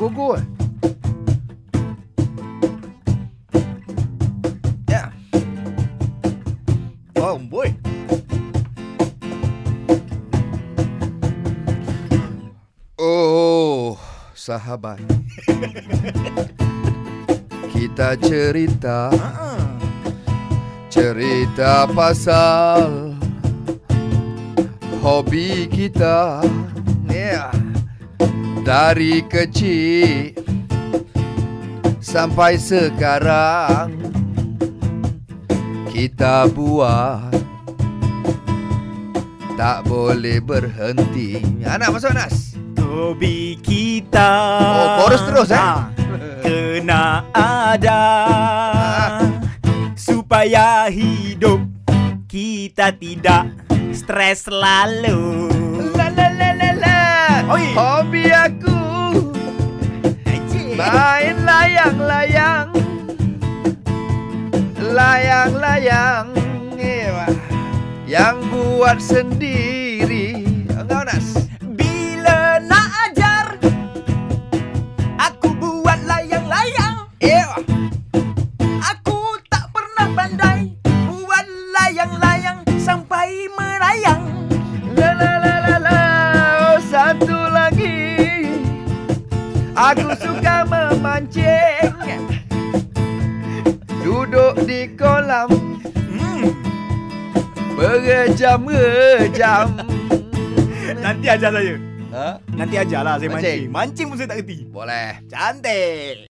gugur. Ya. Oh, boy. Oh, sahabat. Kita cerita Cerita pasal Hobi kita yeah. Dari kecil Sampai sekarang Kita buat Tak boleh berhenti. Anak masuk Nas Hobi kita. Oh, chorus terus, eh? Kena ada Supaya hidup kita tidak stres selalu La la la la la. Oi. Hobi Ewa. Yang buat sendiri. Enggak Nas Bila nak ajar Aku buat layang-layang Ewa. Aku tak pernah pandai Buat layang-layang Sampai merayang. La la la la la. Oh satu lagi. Aku suka memancing. Duduk di kolam. Berjam-jam Nanti ajar saya. Ha? Nanti ajarlah saya Mancing. mancing. Mancing pun saya tak kerti Boleh. Cantik